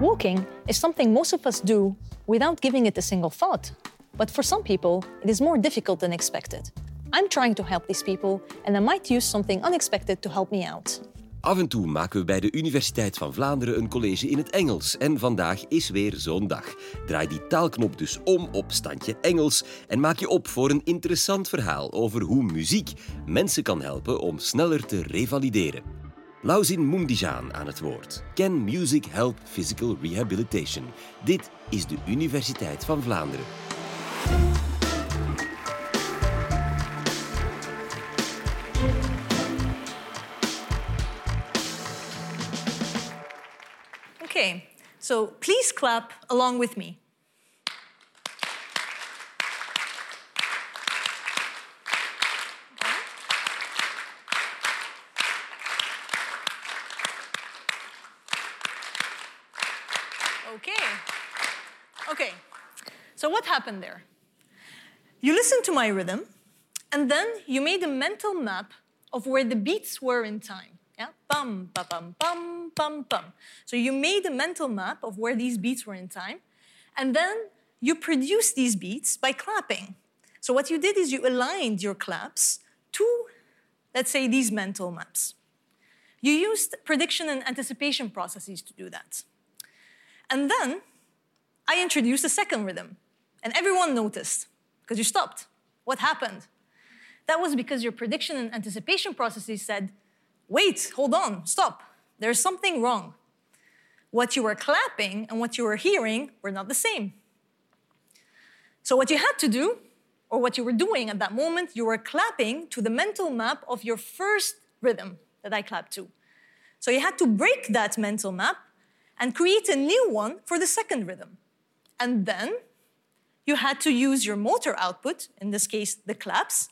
Walking is something most of us do without giving it a single thought. But for some people, it is more difficult than expected. I'm trying to help these people, and I might use something unexpected to help me out. Af en toe maken we bij de Universiteit van Vlaanderen een college in het Engels. En vandaag is weer zo'n dag. Draai die taalknop dus om op standje Engels en maak je op voor een interessant verhaal over hoe muziek mensen kan helpen om sneller te revalideren. Lauzin Moendijaan aan het woord. Can music help physical rehabilitation? Dit is de Universiteit van Vlaanderen. Okay, so please clap along with me. Okay. Okay. So what happened there? You listened to my rhythm, and then you made a mental map of where the beats were in time. Yeah? Bum, ba bum, bum, bum, bum. So you made a mental map of where these beats were in time, and then you produced these beats by clapping. So what you did is you aligned your claps to, let's say, these mental maps. You used prediction and anticipation processes to do that. And then I introduced a second rhythm, and everyone noticed because you stopped. What happened? That was because your prediction and anticipation processes said, wait, hold on, stop. There's something wrong. What you were clapping and what you were hearing were not the same. So, what you had to do, or what you were doing at that moment, you were clapping to the mental map of your first rhythm that I clapped to. So, you had to break that mental map and create a new one for the second rhythm. And then you had to use your motor output, in this case, the claps,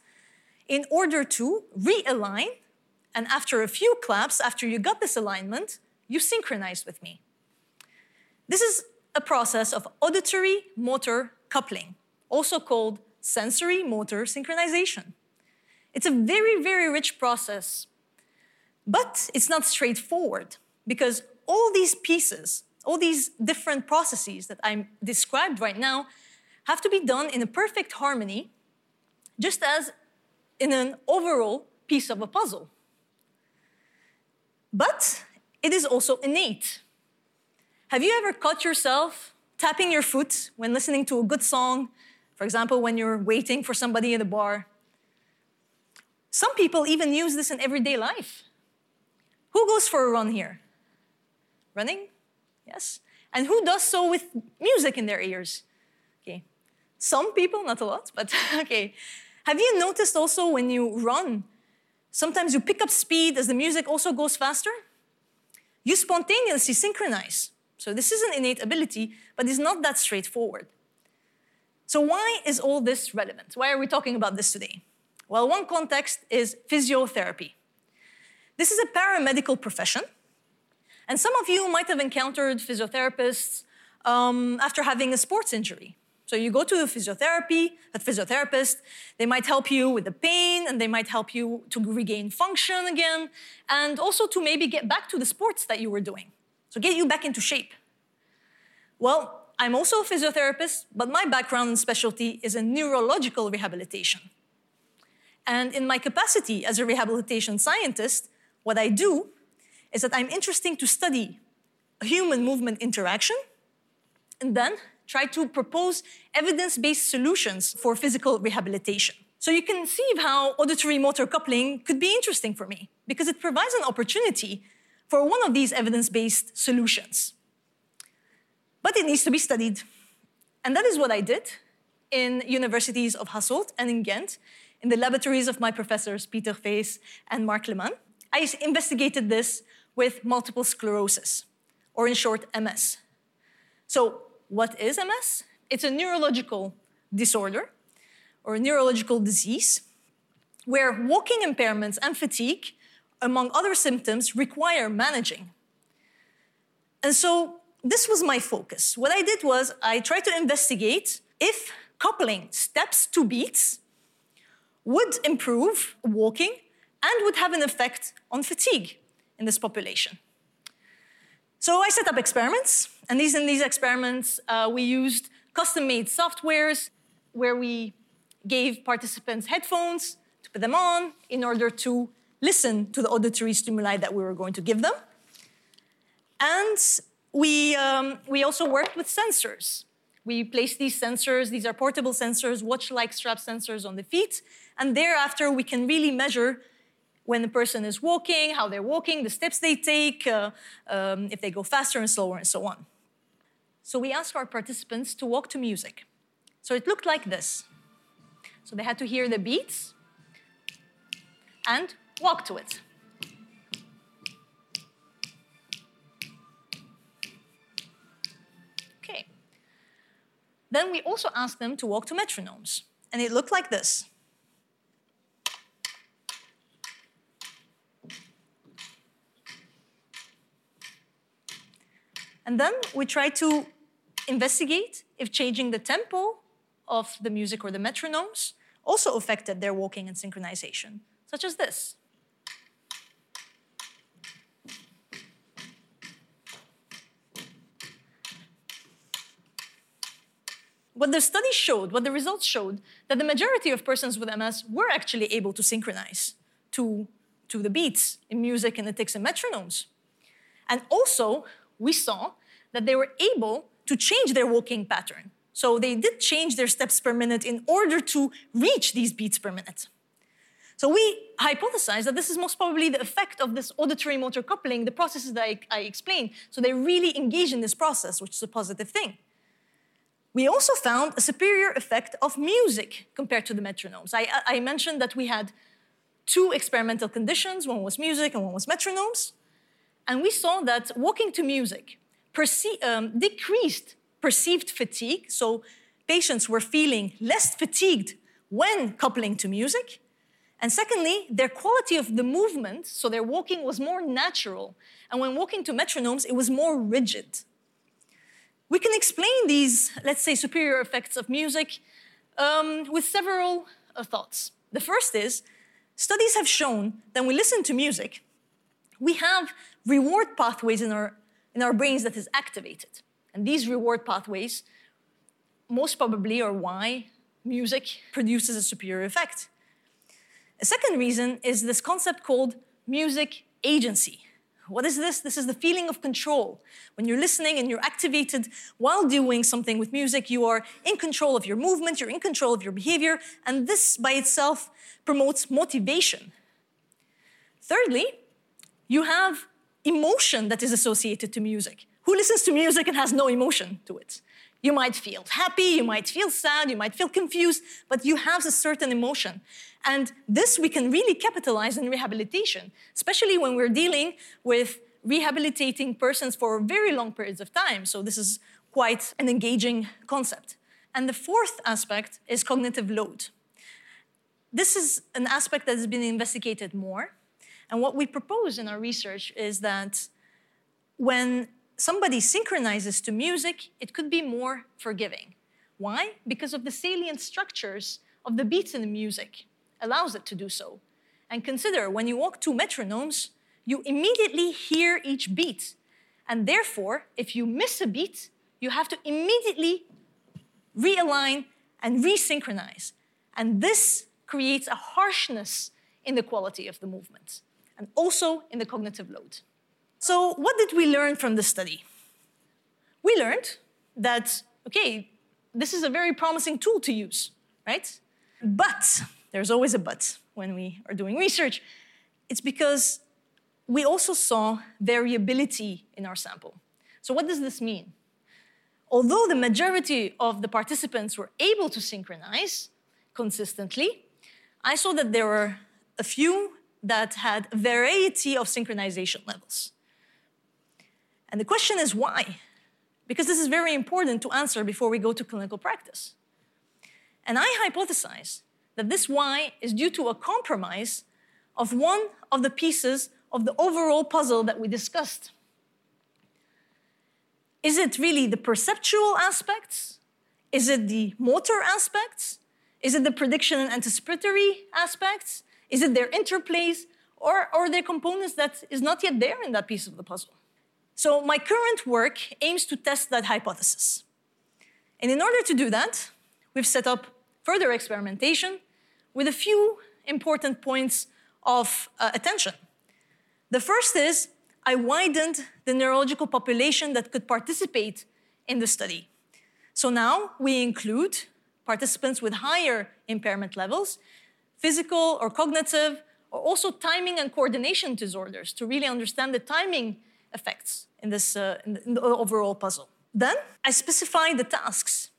in order to realign. And after a few claps, after you got this alignment, you synchronized with me. This is a process of auditory motor coupling, also called sensory motor synchronization. It's a very, very rich process, but it's not straightforward because all these pieces, all these different processes that I'm described right now, have to be done in a perfect harmony, just as in an overall piece of a puzzle. But it is also innate. Have you ever caught yourself tapping your foot when listening to a good song? For example, when you're waiting for somebody in the bar. Some people even use this in everyday life. Who goes for a run here? Running? Yes. And who does so with music in their ears? Okay. Some people, not a lot, but okay. Have you noticed also when you run, sometimes you pick up speed as the music also goes faster? You spontaneously synchronize. So this is an innate ability, but it's not that straightforward. So why is all this relevant? Why are we talking about this today? Well, one context is physiotherapy. This is a paramedical profession, and some of you might have encountered physiotherapists um, after having a sports injury. So you go to a physiotherapy, a physiotherapist, they might help you with the pain and they might help you to regain function again and also to maybe get back to the sports that you were doing. So get you back into shape. Well, I'm also a physiotherapist, but my background and specialty is in neurological rehabilitation. And in my capacity as a rehabilitation scientist, what I do is that I'm interested to study human movement interaction and then try to propose evidence based solutions for physical rehabilitation. So you can see how auditory motor coupling could be interesting for me because it provides an opportunity for one of these evidence based solutions. But it needs to be studied. And that is what I did in universities of Hasselt and in Ghent, in the laboratories of my professors Peter Feys and Marc Leman. I investigated this with multiple sclerosis, or in short, MS. So, what is MS? It's a neurological disorder or a neurological disease where walking impairments and fatigue, among other symptoms, require managing. And so, this was my focus. What I did was I tried to investigate if coupling steps to beats would improve walking and would have an effect on fatigue in this population. So I set up experiments And these in these experiments, uh, we used custom-made softwares where we gave participants headphones to put them on in order to listen to the auditory stimuli that we were going to give them. And we, um, we also worked with sensors. We placed these sensors, these are portable sensors, watch-like strap sensors on the feet, and thereafter we can really measure when the person is walking, how they're walking, the steps they take, uh, um, if they go faster and slower, and so on. So we asked our participants to walk to music. So it looked like this. So they had to hear the beats and walk to it. Okay. Then we also asked them to walk to metronomes. And it looked like this. And then we tried to investigate if changing the tempo of the music or the metronomes also affected their walking and synchronization, such as this. What the study showed, what the results showed, that the majority of persons with MS were actually able to synchronize to, to the beats in music and the ticks and metronomes. And also, we saw that they were able to change their walking pattern. So they did change their steps per minute in order to reach these beats per minute. So we hypothesized that this is most probably the effect of this auditory motor coupling, the processes that I, I explained. So they really engage in this process, which is a positive thing. We also found a superior effect of music compared to the metronomes. I, I mentioned that we had two experimental conditions one was music and one was metronomes. And we saw that walking to music perce- um, decreased perceived fatigue. So patients were feeling less fatigued when coupling to music. And secondly, their quality of the movement, so their walking was more natural. And when walking to metronomes, it was more rigid. We can explain these, let's say, superior effects of music um, with several uh, thoughts. The first is studies have shown that when we listen to music, we have reward pathways in our, in our brains that is activated. And these reward pathways, most probably, are why music produces a superior effect. A second reason is this concept called music agency. What is this? This is the feeling of control. When you're listening and you're activated while doing something with music, you are in control of your movement, you're in control of your behavior, and this by itself promotes motivation. Thirdly, you have emotion that is associated to music. Who listens to music and has no emotion to it? You might feel happy, you might feel sad, you might feel confused, but you have a certain emotion. And this we can really capitalize in rehabilitation, especially when we're dealing with rehabilitating persons for very long periods of time. So this is quite an engaging concept. And the fourth aspect is cognitive load. This is an aspect that has been investigated more. And what we propose in our research is that when somebody synchronizes to music, it could be more forgiving. Why? Because of the salient structures of the beats in the music allows it to do so. And consider when you walk to metronomes, you immediately hear each beat. And therefore, if you miss a beat, you have to immediately realign and resynchronize. And this creates a harshness in the quality of the movement and also in the cognitive load. So, what did we learn from the study? We learned that, okay, this is a very promising tool to use, right? But, there's always a but when we are doing research. It's because we also saw variability in our sample. So, what does this mean? Although the majority of the participants were able to synchronize consistently, I saw that there were a few that had a variety of synchronization levels. And the question is why? Because this is very important to answer before we go to clinical practice. And I hypothesize that this why is due to a compromise of one of the pieces of the overall puzzle that we discussed. Is it really the perceptual aspects? Is it the motor aspects? Is it the prediction and anticipatory aspects? Is it their interplays? Or are there components that is not yet there in that piece of the puzzle? So my current work aims to test that hypothesis. And in order to do that, we've set up further experimentation with a few important points of uh, attention. The first is I widened the neurological population that could participate in the study. So now we include participants with higher impairment levels, physical or cognitive, or also timing and coordination disorders to really understand the timing effects in this uh, in the overall puzzle. Then I specify the tasks.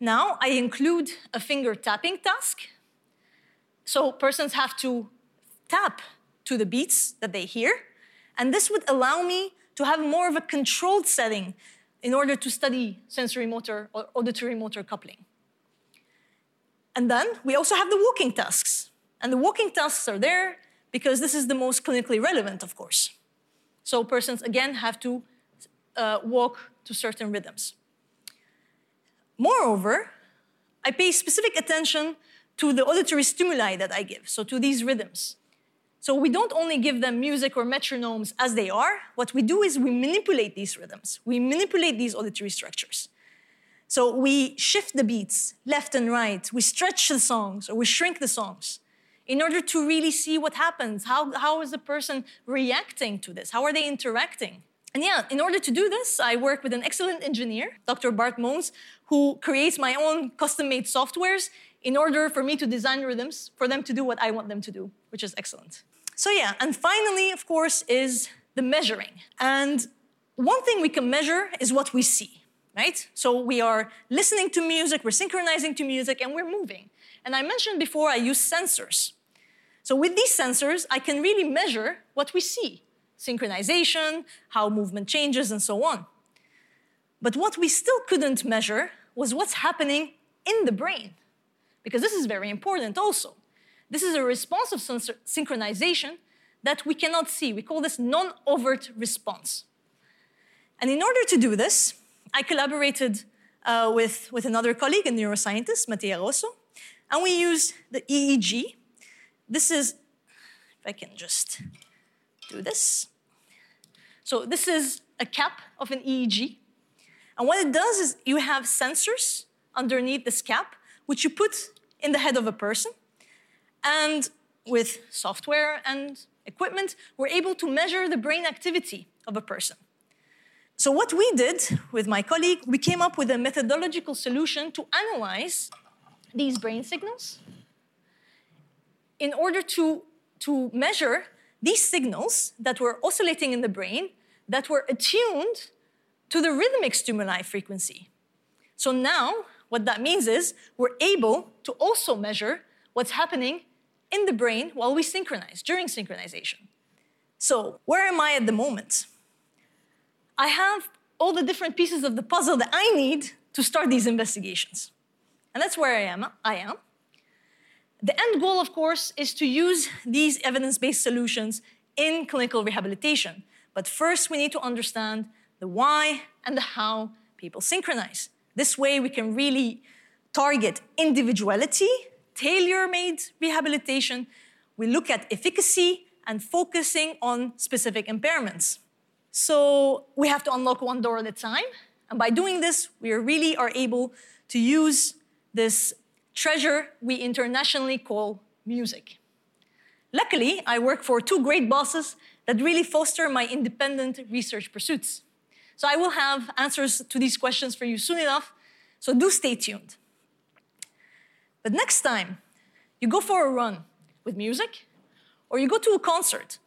Now I include a finger tapping task. So persons have to tap to the beats that they hear. And this would allow me to have more of a controlled setting in order to study sensory motor or auditory motor coupling. And then we also have the walking tasks. And the walking tasks are there because this is the most clinically relevant, of course. So persons, again, have to uh, walk to certain rhythms. Moreover, I pay specific attention to the auditory stimuli that I give, so to these rhythms. So we don't only give them music or metronomes as they are, what we do is we manipulate these rhythms, we manipulate these auditory structures. So we shift the beats left and right, we stretch the songs or we shrink the songs in order to really see what happens. How, how is the person reacting to this? How are they interacting? And yeah, in order to do this, I work with an excellent engineer, Dr. Bart Moens, who creates my own custom made softwares in order for me to design rhythms for them to do what I want them to do, which is excellent. So, yeah, and finally, of course, is the measuring. And one thing we can measure is what we see, right? So, we are listening to music, we're synchronizing to music, and we're moving. And I mentioned before I use sensors. So, with these sensors, I can really measure what we see synchronization, how movement changes, and so on. But what we still couldn't measure was what's happening in the brain, because this is very important also. This is a response of synchronization that we cannot see. We call this non overt response. And in order to do this, I collaborated uh, with, with another colleague, a neuroscientist, Mattia Rosso, and we use the EEG. This is, if I can just do this. So, this is a cap of an EEG. And what it does is you have sensors underneath this cap, which you put in the head of a person. And with software and equipment, we're able to measure the brain activity of a person. So, what we did with my colleague, we came up with a methodological solution to analyze these brain signals in order to, to measure these signals that were oscillating in the brain that were attuned to the rhythmic stimuli frequency. So now, what that means is we're able to also measure what's happening in the brain while we synchronize, during synchronization. So, where am I at the moment? I have all the different pieces of the puzzle that I need to start these investigations. And that's where I am. I am. The end goal, of course, is to use these evidence based solutions in clinical rehabilitation. But first, we need to understand the why and the how people synchronize. This way, we can really target individuality tailor-made rehabilitation, we look at efficacy and focusing on specific impairments. So we have to unlock one door at a time. And by doing this, we really are able to use this treasure we internationally call music. Luckily, I work for two great bosses that really foster my independent research pursuits. So I will have answers to these questions for you soon enough, so do stay tuned. But next time you go for a run with music or you go to a concert,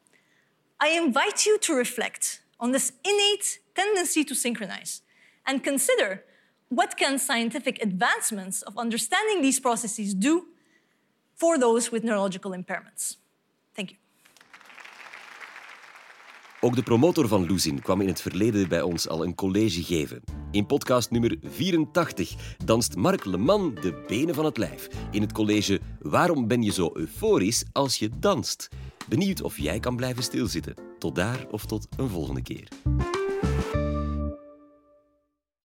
I invite you to reflect on this innate tendency to synchronize and consider what can scientific advancements of understanding these processes do for those with neurological impairments. Thank you. Ook de promotor van Luzin kwam in het verleden bij ons al een college geven. In podcast nummer 84 danst Mark Leman de benen van het lijf. In het college Waarom ben je zo euforisch als je danst? Benieuwd of jij kan blijven stilzitten. Tot daar of tot een volgende keer.